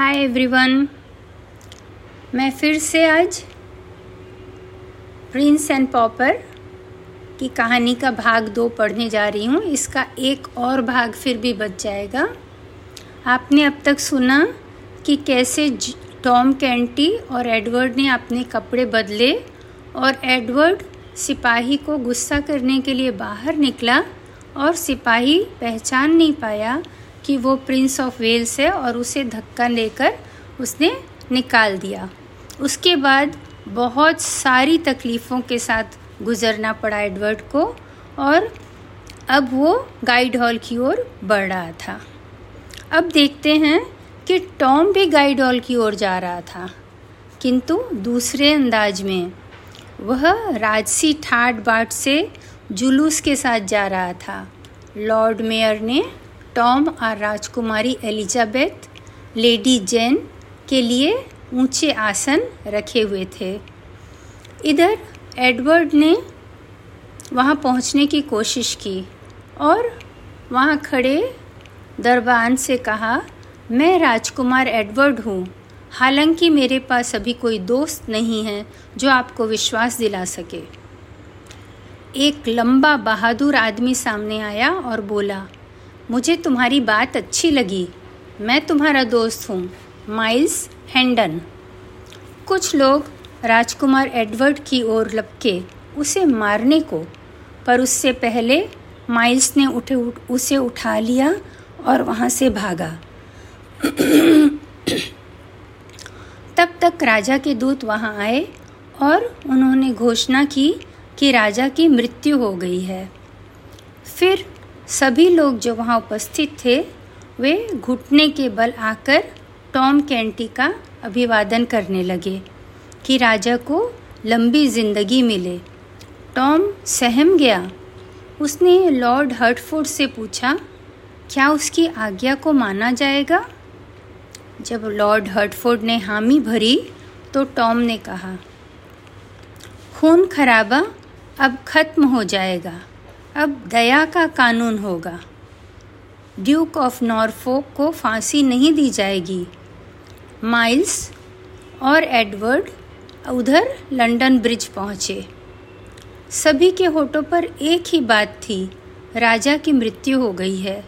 Hi everyone मैं फिर से आज प्रिंस एंड पॉपर की कहानी का भाग दो पढ़ने जा रही हूँ। इसका एक और भाग फिर भी बच जाएगा। आपने अब तक सुना कि कैसे टॉम कैंटी और एडवर्ड ने अपने कपड़े बदले और एडवर्ड सिपाही को गुस्सा करने के लिए बाहर निकला और सिपाही पहचान नहीं पाया कि वो प्रिंस ऑफ़ वेल्स है और उसे धक्का लेकर उसने निकाल दिया। उसके बाद बहुत सारी तकलीफ़ों के साथ गुज़रना पड़ा एडवर्ड को और अब वो गाइड हॉल की ओर बढ़ रहा था। अब देखते हैं कि टॉम भी गाइड हॉल की ओर जा रहा था, किंतु दूसरे अंदाज में वह राजसी ठाट बाट से जुलूस के साथ जा रहा था। लॉर्ड मेयर ने टॉम और राजकुमारी एलिजाबेथ, लेडी जेन के लिए ऊँचे आसन रखे हुए थे। इधर एडवर्ड ने वहाँ पहुँचने की कोशिश की और वहाँ खड़े दरबान से कहा, मैं राजकुमार एडवर्ड हूँ। हालाँकि मेरे पास अभी कोई दोस्त नहीं है जो आपको विश्वास दिला सके। एक लंबा बहादुर आदमी सामने आया और बोला मुझे तुम्हारी बात अच्छी लगी। मैं तुम्हारा दोस्त हूँ माइल्स हैंडन। कुछ लोग राजकुमार एडवर्ड की ओर लपके उसे मारने को पर उससे पहले माइल्स ने उठे उठ, उसे उठा लिया और वहाँ से भागा। तब तक राजा के दूत वहाँ आए और उन्होंने घोषणा की कि राजा की मृत्यु हो गई है। फिर सभी लोग जो वहाँ उपस्थित थे, वे घुटने के बल आकर टॉम कैंटी का अभिवादन करने लगे कि राजा को लंबी ज़िंदगी मिले। टॉम सहम गया। उसने लॉर्ड हर्टफोर्ड से पूछा, क्या उसकी आज्ञा को माना जाएगा? जब लॉर्ड हर्टफोर्ड ने हामी भरी तो टॉम ने कहा, खून खराबा अब खत्म हो जाएगा। अब दया का कानून होगा। ड्यूक ऑफ़ नॉरफोक को फांसी नहीं दी जाएगी। माइल्स और एडवर्ड उधर लंदन ब्रिज पहुँचे। सभी के होठों पर एक ही बात थी, राजा की मृत्यु हो गई है।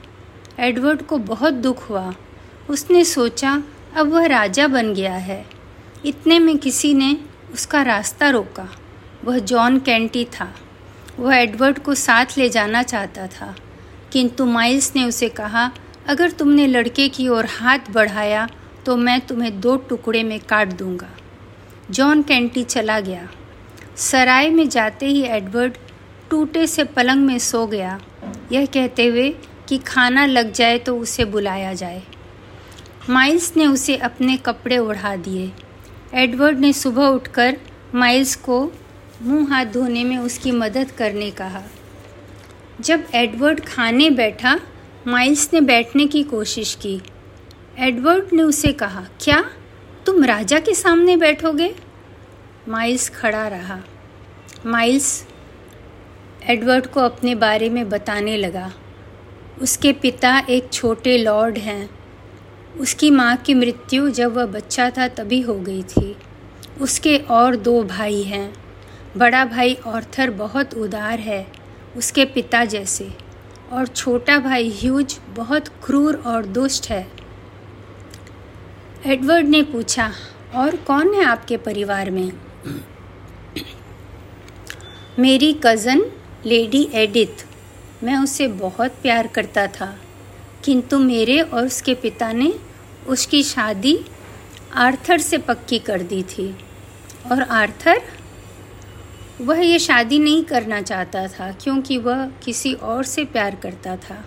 एडवर्ड को बहुत दुख हुआ। उसने सोचा, अब वह राजा बन गया है। इतने में किसी ने उसका रास्ता रोका। वह जॉन कैंटी था। वह एडवर्ड को साथ ले जाना चाहता था। किंतु माइल्स ने उसे कहा, अगर तुमने लड़के की ओर हाथ बढ़ाया तो मैं तुम्हें दो टुकड़े में काट दूँगा। जॉन कैंटी चला गया। सराय में जाते ही एडवर्ड टूटे से पलंग में सो गया। यह कहते हुए कि खाना लग जाए तो उसे बुलाया जाए। माइल्स ने उसे अपने कपड़े उड़ा दिए। एडवर्ड ने सुबह उठकर माइल्स को मुँह हाथ धोने में उसकी मदद करने कहा। जब एडवर्ड खाने बैठा, माइल्स ने बैठने की कोशिश की। एडवर्ड ने उसे कहा, क्या तुम राजा के सामने बैठोगे? माइल्स खड़ा रहा। माइल्स एडवर्ड को अपने बारे में बताने लगा। उसके पिता एक छोटे लॉर्ड हैं। उसकी माँ की मृत्यु जब वह बच्चा था तभी हो गई थी। उसके और दो भाई हैं। बड़ा भाई ऑर्थर बहुत उदार है, उसके पिता जैसे। और छोटा भाई ह्यूज बहुत क्रूर और दुष्ट है। एडवर्ड ने पूछा, और कौन है आपके परिवार में? मेरी कज़न, लेडी एडिथ। मैं उसे बहुत प्यार करता था। किंतु मेरे और उसके पिता ने उसकी शादी आर्थर से पक्की कर दी थी। और आर्थर वह ये शादी नहीं करना चाहता था, क्योंकि वह किसी और से प्यार करता था।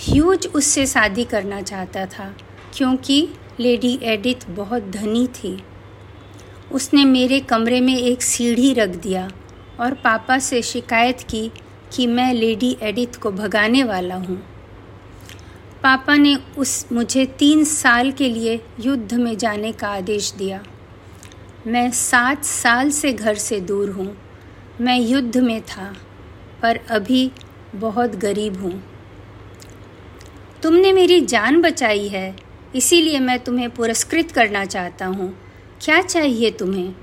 ह्यूज उससे शादी करना चाहता था, क्योंकि लेडी एडिथ बहुत धनी थी। उसने मेरे कमरे में एक सीढ़ी रख दिया और पापा से शिकायत की कि मैं लेडी एडिथ को भगाने वाला हूँ। पापा ने उस मुझे तीन साल के लिए युद्ध में जाने का आदेश दिया। मैं सात साल से घर से दूर हूँ। मैं युद्ध में था, पर अभी बहुत गरीब हूँ। तुमने मेरी जान बचाई है, इसीलिए मैं तुम्हें पुरस्कृत करना चाहता हूँ। क्या चाहिए तुम्हें?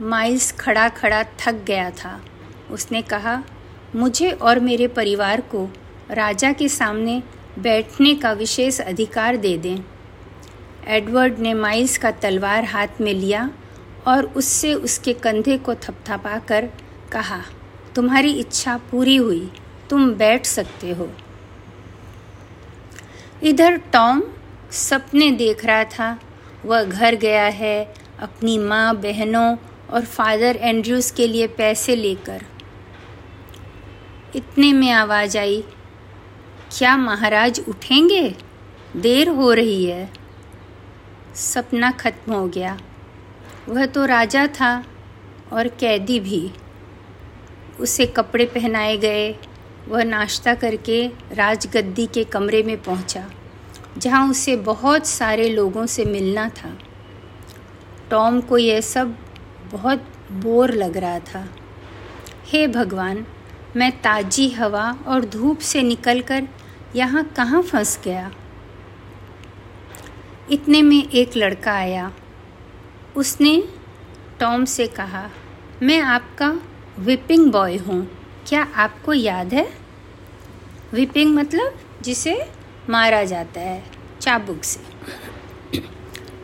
माइल्स खड़ा खड़ा थक गया था। उसने कहा, मुझे और मेरे परिवार को राजा के सामने बैठने का विशेष अधिकार दे दें। एडवर्ड ने माइल्स का तलवार हाथ में लिया और उससे उसके कंधे को थपथपा कर कहा, तुम्हारी इच्छा पूरी हुई, तुम बैठ सकते हो। इधर टॉम सपने देख रहा था। वह घर गया है अपनी माँ, बहनों और फादर एंड्रयूज़ के लिए पैसे लेकर। इतने में आवाज़ आई, क्या महाराज उठेंगे? देर हो रही है। सपना खत्म हो गया। वह तो राजा था और कैदी भी। उसे कपड़े पहनाए गए वह नाश्ता करके राजगद्दी के कमरे में पहुँचा, जहाँ उसे बहुत सारे लोगों से मिलना था। टॉम को यह सब बहुत बोर लग रहा था। हे भगवान मैं ताज़ी हवा और धूप से निकलकर यहाँ कहाँ फंस गया? इतने में एक लड़का आया। उसने टॉम से कहा, मैं आपका विपिंग बॉय हूँ। क्या आपको याद है? विपिंग मतलब जिसे मारा जाता है, चाबुक से।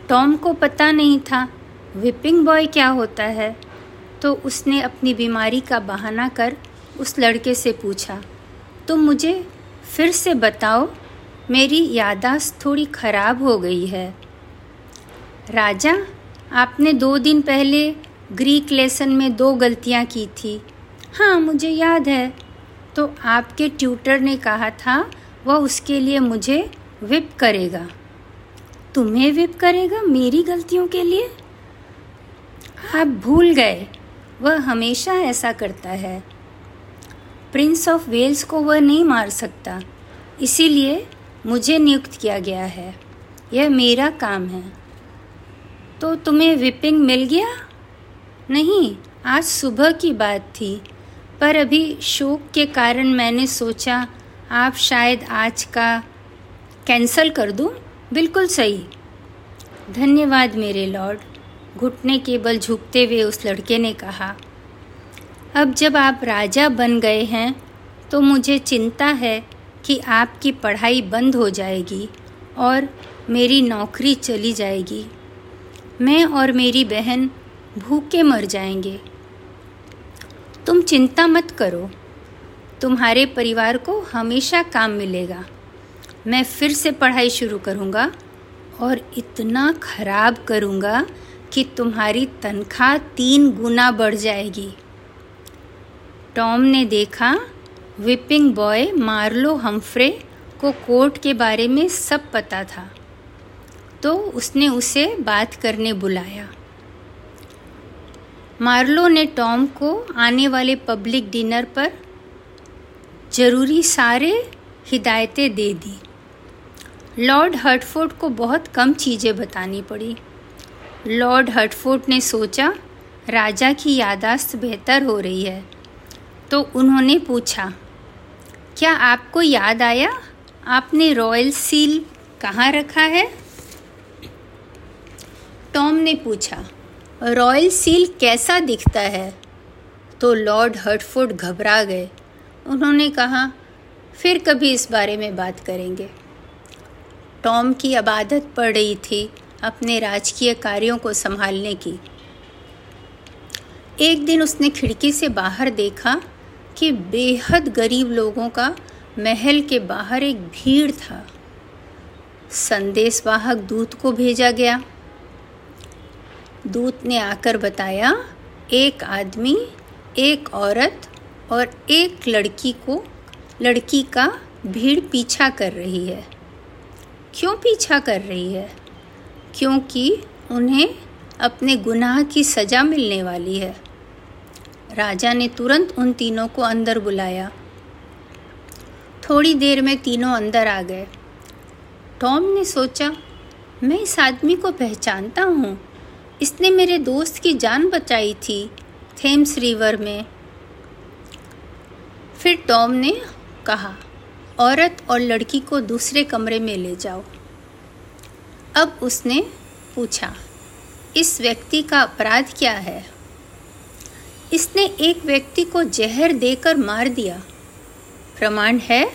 टॉम को पता नहीं था विपिंग बॉय क्या होता है तो उसने अपनी बीमारी का बहाना कर उस लड़के से पूछा, तुम तो मुझे फिर से बताओ, मेरी यादाश्त थोड़ी खराब हो गई है। राजा आपने दो दिन पहले ग्रीक लेसन में दो गलतियाँ की थी। हाँ मुझे याद है। तो आपके ट्यूटर ने कहा था, वह उसके लिए मुझे विप करेगा। तुम्हें विप करेगा मेरी गलतियों के लिए? आप भूल गए। वह हमेशा ऐसा करता है। प्रिंस ऑफ़ वेल्स को वह नहीं मार सकता। इसीलिए मुझे नियुक्त किया गया है। यह मेरा काम है। तो तुम्हें विपिंग मिल गया? नहीं, आज सुबह की बात थी, पर अभी शोक के कारण मैंने सोचा, आप शायद आज का कैंसल कर दूँ। बिल्कुल सही। धन्यवाद मेरे लॉर्ड घुटने के बल झुकते हुए उस लड़के ने कहा। अब जब आप राजा बन गए हैं तो मुझे चिंता है कि आपकी पढ़ाई बंद हो जाएगी और मेरी नौकरी चली जाएगी। मैं और मेरी बहन भूखे मर जाएँगे। तुम चिंता मत करो। तुम्हारे परिवार को हमेशा काम मिलेगा। मैं फिर से पढ़ाई शुरू करूँगा और इतना खराब करूँगा कि तुम्हारी तनख्वाह तीन गुना बढ़ जाएगी। टॉम ने देखा, विपिंग बॉय मार्लो हम्फ्रे को कोर्ट के बारे में सब पता था। तो उसने उसे बात करने बुलाया। मार्लो ने टॉम को आने वाले पब्लिक डिनर पर ज़रूरी सारे हिदायतें दे दी। लॉर्ड हर्टफोर्ड को बहुत कम चीज़ें बतानी पड़ी। लॉर्ड हर्टफोर्ड ने सोचा, राजा की यादाश्त बेहतर हो रही है। तो उन्होंने पूछा, क्या आपको याद आया? आपने रॉयल सील कहाँ रखा है? टॉम ने पूछा, रॉयल सील कैसा दिखता है? तो लॉर्ड हर्टफोर्ड घबरा गए। उन्होंने कहा, फिर कभी इस बारे में बात करेंगे। टॉम की अब आदत पड़ रही थी अपने राजकीय कार्यों को संभालने की। एक दिन उसने खिड़की से बाहर देखा कि बेहद गरीब लोगों का महल के बाहर एक भीड़ था। संदेशवाहक दूत को भेजा गया। दूत ने आकर बताया, एक आदमी, एक औरत और एक लड़की को, लड़की का भीड़ पीछा कर रही है। क्यों पीछा कर रही है? क्योंकि उन्हें अपने गुनाह की सज़ा मिलने वाली है। राजा ने तुरंत उन तीनों को अंदर बुलाया। थोड़ी देर में तीनों अंदर आ गए। टॉम ने सोचा, मैं इस आदमी को पहचानता हूँ। इसने मेरे दोस्त की जान बचाई थी थेम्स रिवर में। फिर टॉम ने कहा, औरत और लड़की को दूसरे कमरे में ले जाओ। अब उसने पूछा, इस व्यक्ति का अपराध क्या है? इसने एक व्यक्ति को जहर देकर मार दिया। प्रमाण है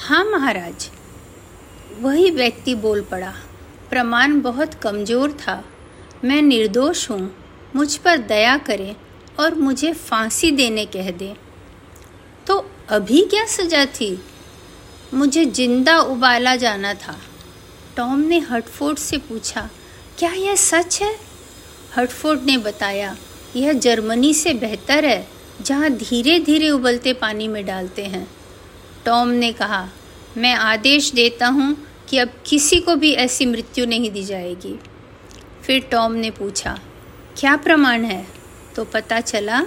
हाँ महाराज। वही व्यक्ति बोल पड़ा, प्रमाण बहुत कमज़ोर था। मैं निर्दोष हूँ। मुझ पर दया करें और मुझे फांसी देने कह दें। तो अभी क्या सजा थी? मुझे ज़िंदा उबाला जाना था। टॉम ने हटफोर्ड से पूछा, क्या यह सच है? हटफोर्ड ने बताया, यह जर्मनी से बेहतर है, जहाँ धीरे धीरे उबलते पानी में डालते हैं। टॉम ने कहा, मैं आदेश देता हूँ कि अब किसी को भी ऐसी मृत्यु नहीं दी जाएगी। फिर टॉम ने पूछा, क्या प्रमाण है? तो पता चला,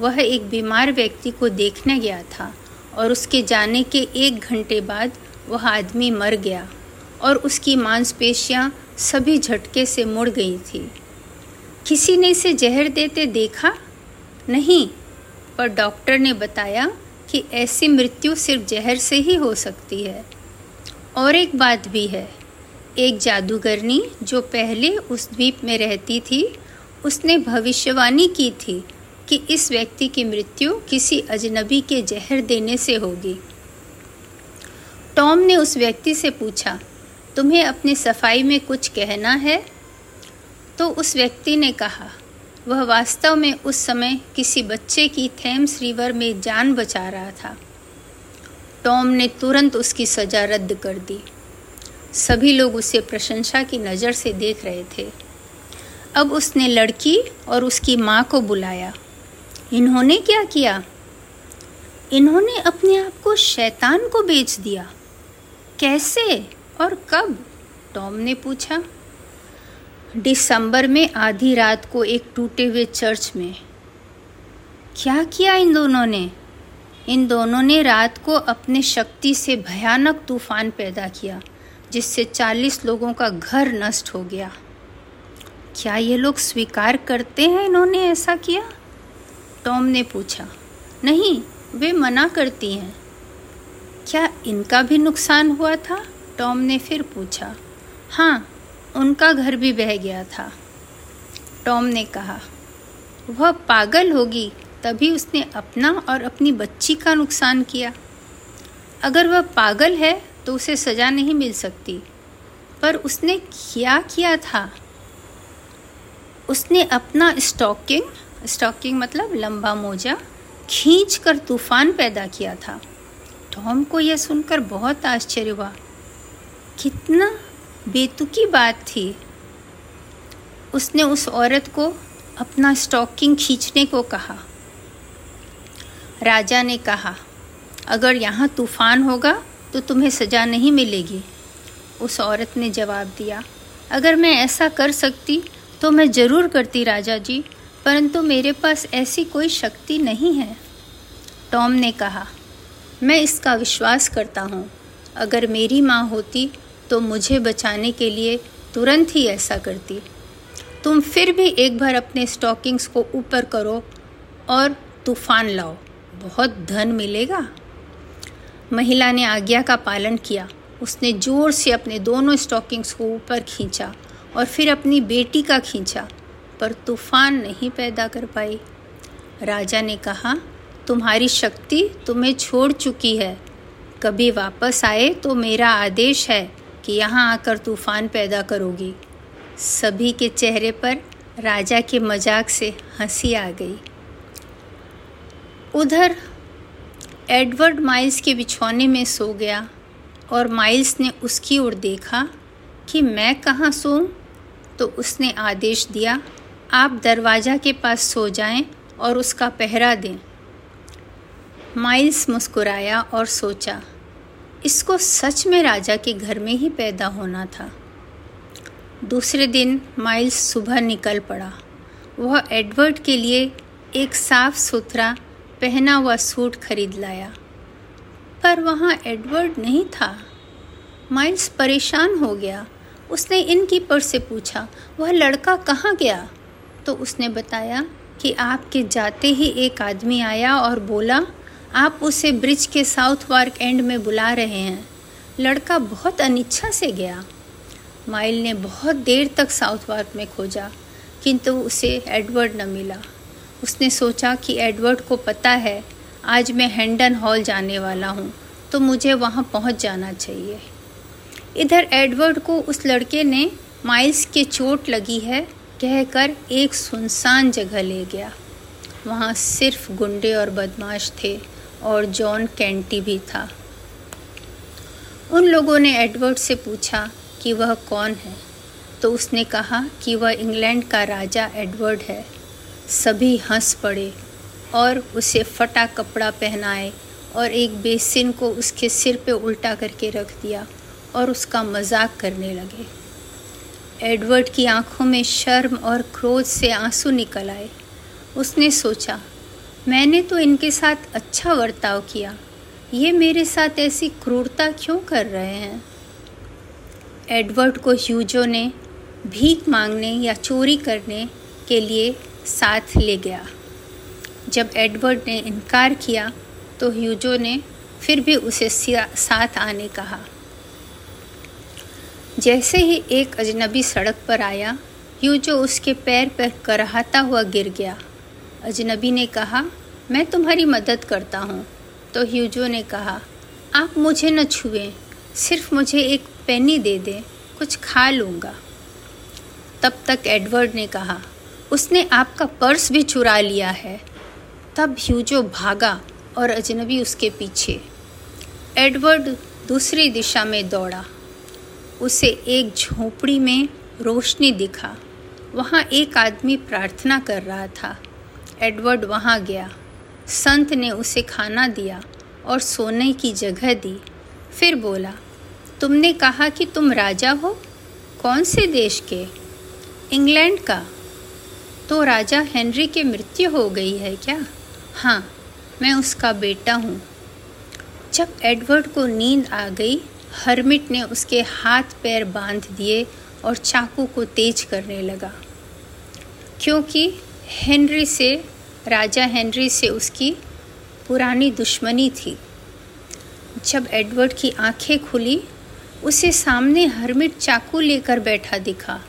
वह एक बीमार व्यक्ति को देखने गया था और उसके जाने के एक घंटे बाद वह आदमी मर गया और उसकी मांसपेशियाँ सभी झटके से मुड़ गई थी। किसी ने इसे जहर देते देखा? नहीं, पर डॉक्टर ने बताया कि ऐसी मृत्यु सिर्फ़ जहर से ही हो सकती है। और एक बात भी है एक जादूगरनी जो पहले उस द्वीप में रहती थी, उसने भविष्यवाणी की थी कि इस व्यक्ति की मृत्यु किसी अजनबी के जहर देने से होगी। टॉम ने उस व्यक्ति से पूछा, तुम्हें अपनी सफ़ाई में कुछ कहना है? तो उस व्यक्ति ने कहा, वह वास्तव में उस समय किसी बच्चे की थेम्स रिवर में जान बचा रहा था। टॉम ने तुरंत उसकी सज़ा रद्द कर दी। सभी लोग उसे प्रशंसा की नज़र से देख रहे थे। अब उसने लड़की और उसकी माँ को बुलाया। इन्होंने क्या किया? इन्होंने अपने आप को शैतान को बेच दिया। कैसे और कब? टॉम ने पूछा। दिसंबर में आधी रात को एक टूटे हुए चर्च में। क्या किया इन दोनों ने? इन दोनों ने रात को अपने शक्ति से भयानक तूफ़ान पैदा किया। जिससे चालीस लोगों का घर नष्ट हो गया। क्या ये लोग स्वीकार करते हैं इन्होंने ऐसा किया? टॉम ने पूछा। नहीं, वे मना करती हैं। क्या इनका भी नुकसान हुआ था? टॉम ने फिर पूछा। हाँ उनका घर भी बह गया था। टॉम ने कहा, वह पागल होगी, तभी उसने अपना और अपनी बच्ची का नुकसान किया। अगर वह पागल है तो उसे सज़ा नहीं मिल सकती। पर उसने क्या किया था? उसने अपना स्टॉकिंग स्टॉकिंग मतलब लंबा मोजा खींच कर तूफ़ान पैदा किया था। टॉम को यह सुनकर बहुत आश्चर्य हुआ। कितना बेतुकी बात थी। उसने उस औरत को अपना स्टॉकिंग खींचने को कहा। राजा ने कहा, अगर यहाँ तूफ़ान होगा तो तुम्हें सज़ा नहीं मिलेगी। उस औरत ने जवाब दिया, अगर मैं ऐसा कर सकती तो मैं ज़रूर करती राजा जी, परंतु मेरे पास ऐसी कोई शक्ति नहीं है। टॉम ने कहा, मैं इसका विश्वास करता हूँ। अगर मेरी माँ होती तो मुझे बचाने के लिए तुरंत ही ऐसा करती। तुम फिर भी एक बार अपने स्टॉकिंग्स को ऊपर करो और तूफ़ान लाओ। बहुत धन मिलेगा। महिला ने आज्ञा का पालन किया। उसने ज़ोर से अपने दोनों स्टॉकिंग्स को ऊपर खींचा और फिर अपनी बेटी का खींचा, पर तूफ़ान नहीं पैदा कर पाई। राजा ने कहा, तुम्हारी शक्ति तुम्हें छोड़ चुकी है। कभी वापस आए तो मेरा आदेश है कि यहाँ आकर तूफ़ान पैदा करोगी सभी के चेहरे पर राजा के मज़ाक से हँसी आ गई। उधर एडवर्ड माइल्स के बिछौने में सो गया और माइल्स ने उसकी ओर देखा कि मैं कहाँ सोऊं। तो उसने आदेश दिया, आप दरवाज़ा के पास सो जाएँ और उसका पहरा दें। माइल्स मुस्कुराया और सोचा, इसको सच में राजा के घर में ही पैदा होना था। दूसरे दिन माइल्स सुबह निकल पड़ा। वह एडवर्ड के लिए एक साफ़ सुथरा पहना हुआ सूट खरीद लाया। पर वहाँ एडवर्ड नहीं था। माइल्स परेशान हो गया। उसने इनकीपर से पूछा, वह लड़का कहाँ गया? तो उसने बताया कि आपके जाते ही एक आदमी आया और बोला, आप उसे ब्रिज के साउथ वार्क एंड में बुला रहे हैं। लड़का बहुत अनिच्छा से गया। माइल ने बहुत देर तक साउथ वार्क में खोजा, किंतु उसे एडवर्ड न मिला। उसने सोचा कि एडवर्ड को पता है, आज मैं हैंडन हॉल जाने वाला हूँ तो मुझे वहाँ पहुँच जाना चाहिए। इधर एडवर्ड को उस लड़के ने माइल्स के चोट लगी है कहकर एक सुनसान जगह ले गया। वहाँ सिर्फ़ गुंडे और बदमाश थे और जॉन कैंटी भी था। उन लोगों ने एडवर्ड से पूछा कि वह कौन है तो उसने कहा कि वह इंग्लैंड का राजा एडवर्ड है। सभी हंस पड़े और उसे फटा कपड़ा पहनाए और एक बेसिन को उसके सिर पे उल्टा करके रख दिया और उसका मज़ाक करने लगे। एडवर्ड की आँखों में शर्म और क्रोध से आँसू निकल आए। उसने सोचा, मैंने तो इनके साथ अच्छा बर्ताव किया। ये मेरे साथ ऐसी क्रूरता क्यों कर रहे हैं? एडवर्ड को ह्यूजो ने भीख मांगने या चोरी करने के लिए साथ ले गया। जब एडवर्ड ने इनकार किया तो ह्यूजो ने फिर भी उसे साथ आने कहा। जैसे ही एक अजनबी सड़क पर आया, ह्यूजो उसके पैर पर कराहता हुआ गिर गया। अजनबी ने कहा, मैं तुम्हारी मदद करता हूँ। तो ह्यूजो ने कहा, आप मुझे न छुएँ, सिर्फ़ मुझे एक पेनी दे दें, कुछ खा लूँगा। तब तक एडवर्ड ने कहा उसने आपका पर्स भी चुरा लिया है। तब ह्यूजो भागा और अजनबी उसके पीछे। एडवर्ड दूसरी दिशा में दौड़ा। उसे एक झोपड़ी में रोशनी दिखा। वहाँ एक आदमी प्रार्थना कर रहा था। एडवर्ड वहाँ गया। संत ने उसे खाना दिया और सोने की जगह दी। फिर बोला, तुमने कहा कि तुम राजा हो? कौन से देश के? इंग्लैंड का? तो राजा हेनरी की मृत्यु हो गई है क्या? हाँ मैं उसका बेटा हूँ। जब एडवर्ड को नींद आ गई, हर्मिट ने उसके हाथ पैर बाँध दिए और चाकू को तेज करने लगा। क्योंकि हेनरी से, राजा हेनरी से उसकी पुरानी दुश्मनी थी। जब एडवर्ड की आँखें खुली, उसे सामने हर्मिट चाकू लेकर बैठा दिखा।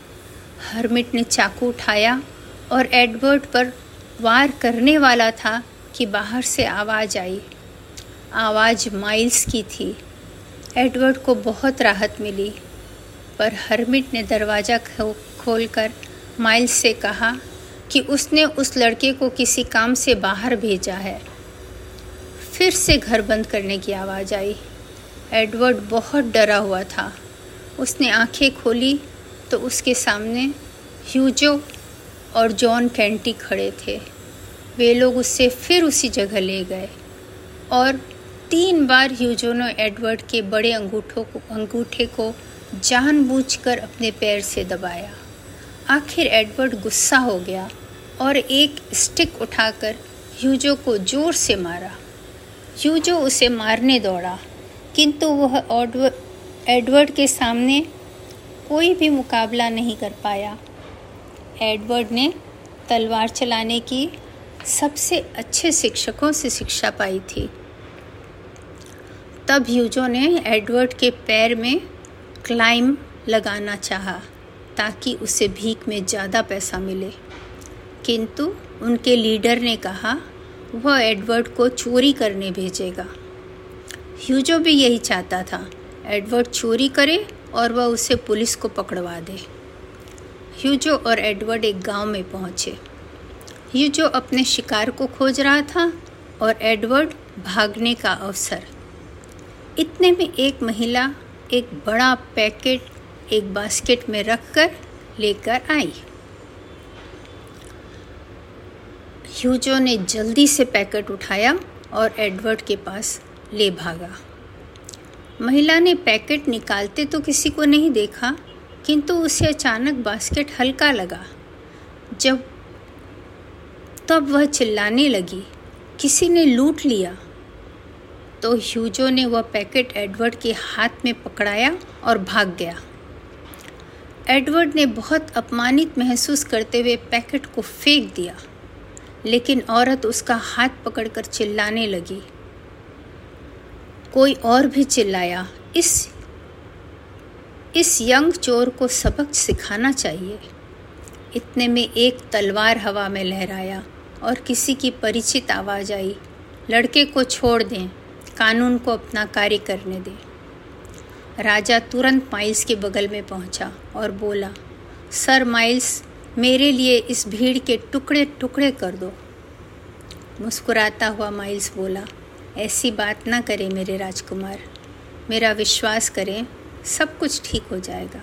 हर्मिट ने चाकू उठाया और एडवर्ड पर वार करने वाला था कि बाहर से आवाज़ आई। आवाज़ माइल्स की थी। एडवर्ड को बहुत राहत मिली, पर हर्मिट ने दरवाज़ा खो, खोलकर माइल्स से कहा कि उसने उस लड़के को किसी काम से बाहर भेजा है। फिर से घर बंद करने की आवाज़ आई। एडवर्ड बहुत डरा हुआ था। उसने आँखें खोली तो उसके सामने ह्यूजो और जॉन कैंटी खड़े थे। वे लोग उससे फिर उसी जगह ले गए। और तीन बार ह्यूजो ने एडवर्ड के बड़े अंगूठों को अंगूठे को जानबूझकर अपने पैर से दबाया। आखिर एडवर्ड गुस्सा हो गया और एक स्टिक उठाकर ह्यूजो को ज़ोर से मारा। ह्यूजो उसे मारने दौड़ा, किंतु वह एडवर्ड के सामने कोई भी मुकाबला नहीं कर पाया। एडवर्ड ने तलवार चलाने की सबसे अच्छे शिक्षकों से शिक्षा पाई थी। तब ह्यूजो ने एडवर्ड के पैर में क्लाइम लगाना चाहा ताकि उसे भीख में ज़्यादा पैसा मिले। किंतु उनके लीडर ने कहा, वह एडवर्ड को चोरी करने भेजेगा। ह्यूजो भी यही चाहता था, एडवर्ड चोरी करे और वह उसे पुलिस को पकड़वा दे। ह्यूजो और एडवर्ड एक गाँव में पहुँचे। ह्यूजो अपने शिकार को खोज रहा था और एडवर्ड भागने का अवसर। इतने में एक महिला एक बड़ा पैकेट एक बास्केट में रखकर लेकर आई। ह्यूजो ने जल्दी से पैकेट उठाया और एडवर्ड के पास ले भागा। महिला ने पैकेट निकालते तो किसी को नहीं देखा किंतु उसे अचानक बास्केट हल्का लगा। जब, तब वह चिल्लाने लगी, किसी ने लूट लिया। तो ह्यूजो ने वह पैकेट एडवर्ड के हाथ में पकड़ाया और भाग गया। एडवर्ड ने बहुत अपमानित महसूस करते हुए पैकेट को फेंक दिया, लेकिन औरत उसका हाथ पकड़कर चिल्लाने लगी। कोई और भी चिल्लाया, इस इस यंग चोर को सबक सिखाना चाहिए। इतने में एक तलवार हवा में लहराया और किसी की परिचित आवाज़ आई, लड़के को छोड़ दें, कानून को अपना कार्य करने दें। राजा तुरंत माइल्स के बगल में पहुँचा और बोला, सर माइल्स, मेरे लिए इस भीड़ के टुकड़े टुकड़े कर दो। मुस्कुराता हुआ माइल्स बोला, ऐसी बात ना करें मेरे राजकुमार। मेरा विश्वास करें सब कुछ ठीक हो जाएगा।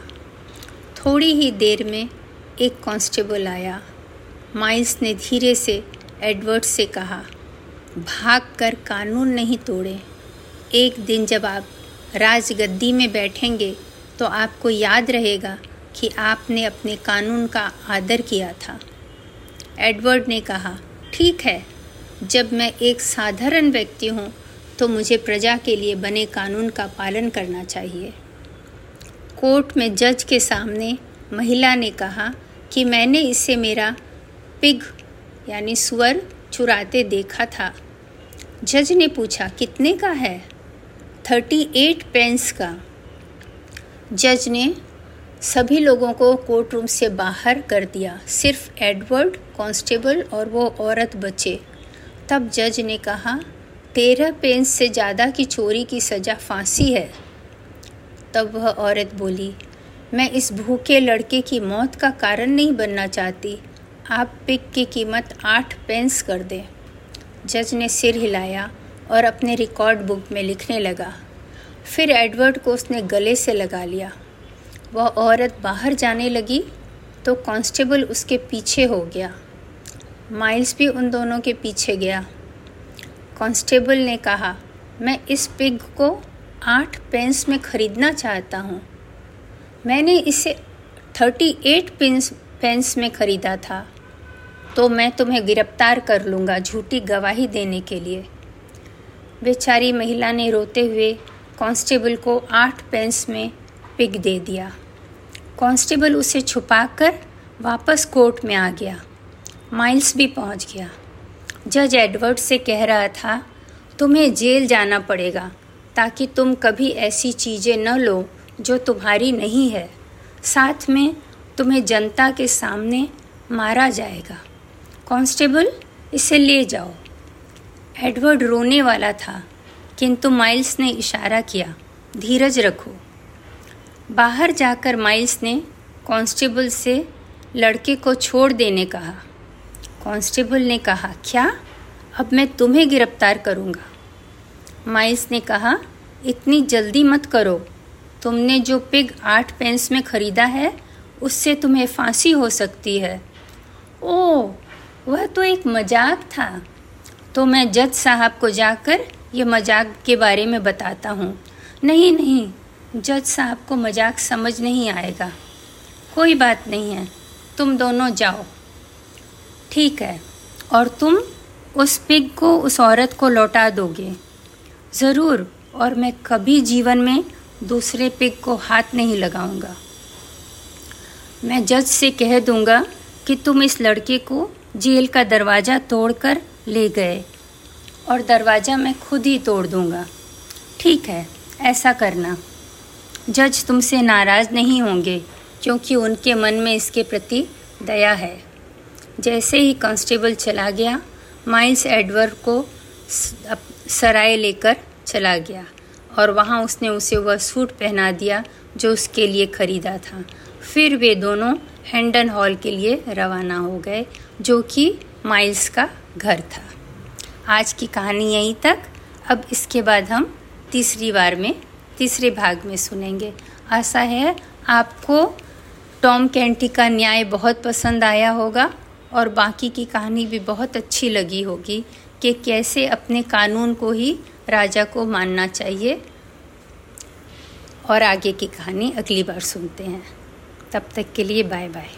थोड़ी ही देर में एक कांस्टेबल आया। माइल्स ने धीरे से एडवर्ड से कहा, भाग कर कानून नहीं तोड़े। एक दिन जब आप राजगद्दी में बैठेंगे तो आपको याद रहेगा कि आपने अपने कानून का आदर किया था। एडवर्ड ने कहा, ठीक है, जब मैं एक साधारण व्यक्ति हूँ तो मुझे प्रजा के लिए बने कानून का पालन करना चाहिए। कोर्ट में जज के सामने महिला ने कहा कि मैंने इसे मेरा पिग यानी सुअर चुराते देखा था। जज ने पूछा, कितने का है? थर्टी एट पेंस का। जज ने सभी लोगों को कोर्ट रूम से बाहर कर दिया, सिर्फ़ एडवर्ड, कांस्टेबल और वो औरत बचे। तब जज ने कहा, तेरह पेंस से ज़्यादा की चोरी की सज़ा फांसी है। तब वह औरत बोली, मैं इस भूखे लड़के की मौत का कारण नहीं बनना चाहती। आप पिक की कीमत आठ पेंस कर दें। जज ने सिर हिलाया और अपने रिकॉर्ड बुक में लिखने लगा। फिर एडवर्ड को उसने गले से लगा लिया। वह औरत बाहर जाने लगी तो कांस्टेबल उसके पीछे हो गया। माइल्स भी उन दोनों के पीछे गया। कांस्टेबल ने कहा, मैं इस पिग को आठ पेंस में ख़रीदना चाहता हूँ। मैंने इसे थर्टी एट पेंस पेंस में ख़रीदा था। तो मैं तुम्हें गिरफ़्तार कर लूँगा झूठी गवाही देने के लिए। बेचारी महिला ने रोते हुए कांस्टेबल को आठ पेंस में पिग दे दिया। कांस्टेबल उसे छुपाकर वापस कोर्ट में आ गया। माइल्स भी पहुँच गया। जज एडवर्ड से कह रहा था, तुम्हें जेल जाना पड़ेगा। ताकि तुम कभी ऐसी चीज़ें न लो जो तुम्हारी नहीं है। साथ में तुम्हें जनता के सामने मारा जाएगा। कांस्टेबल, इसे ले जाओ। एडवर्ड रोने वाला था, किंतु माइल्स ने इशारा किया, धीरज रखो। बाहर जाकर माइल्स ने कांस्टेबल से लड़के को छोड़ देने कहा। कांस्टेबल ने कहा, क्या? अब मैं तुम्हें गिरफ़्तार करूँगा। माइल्स ने कहा, इतनी जल्दी मत करो। तुमने जो पिग आठ पेंस में ख़रीदा है, उससे तुम्हें फांसी हो सकती है। ओ, वह तो एक मज़ाक था। तो मैं जज साहब को जाकर ये मज़ाक के बारे में बताता हूँ। नहीं नहीं, जज साहब को मज़ाक समझ नहीं आएगा। कोई बात नहीं है, तुम दोनों जाओ। ठीक है, और तुम उस पिग को, उस औरत को लौटा दोगे। ज़रूर, और मैं कभी जीवन में दूसरे पिग को हाथ नहीं लगाऊँगा। मैं जज से कह दूँगा कि तुम इस लड़के को जेल का दरवाज़ा तोड़कर ले गए, और दरवाज़ा मैं खुद ही तोड़ दूँगा। ठीक है, ऐसा करना। जज तुमसे नाराज़ नहीं होंगे, क्योंकि उनके मन में इसके प्रति दया है। जैसे ही कांस्टेबल चला गया, माइल्स एडवर्ड को सराय लेकर चला गया और वहाँ उसने उसे वह सूट पहना दिया जो उसके लिए ख़रीदा था। फिर वे दोनों हैंडन हॉल के लिए रवाना हो गए, जो कि माइल्स का घर था। आज की कहानी यहीं तक। अब इसके बाद हम तीसरी बार में, तीसरे भाग में सुनेंगे। आशा है आपको टॉम कैंटी का न्याय बहुत पसंद आया होगा और बाकी की कहानी भी बहुत अच्छी लगी होगी। कि कैसे अपने कानून को ही राजा को मानना चाहिए। और आगे की कहानी अगली बार सुनते हैं। तब तक के लिए बाय बाय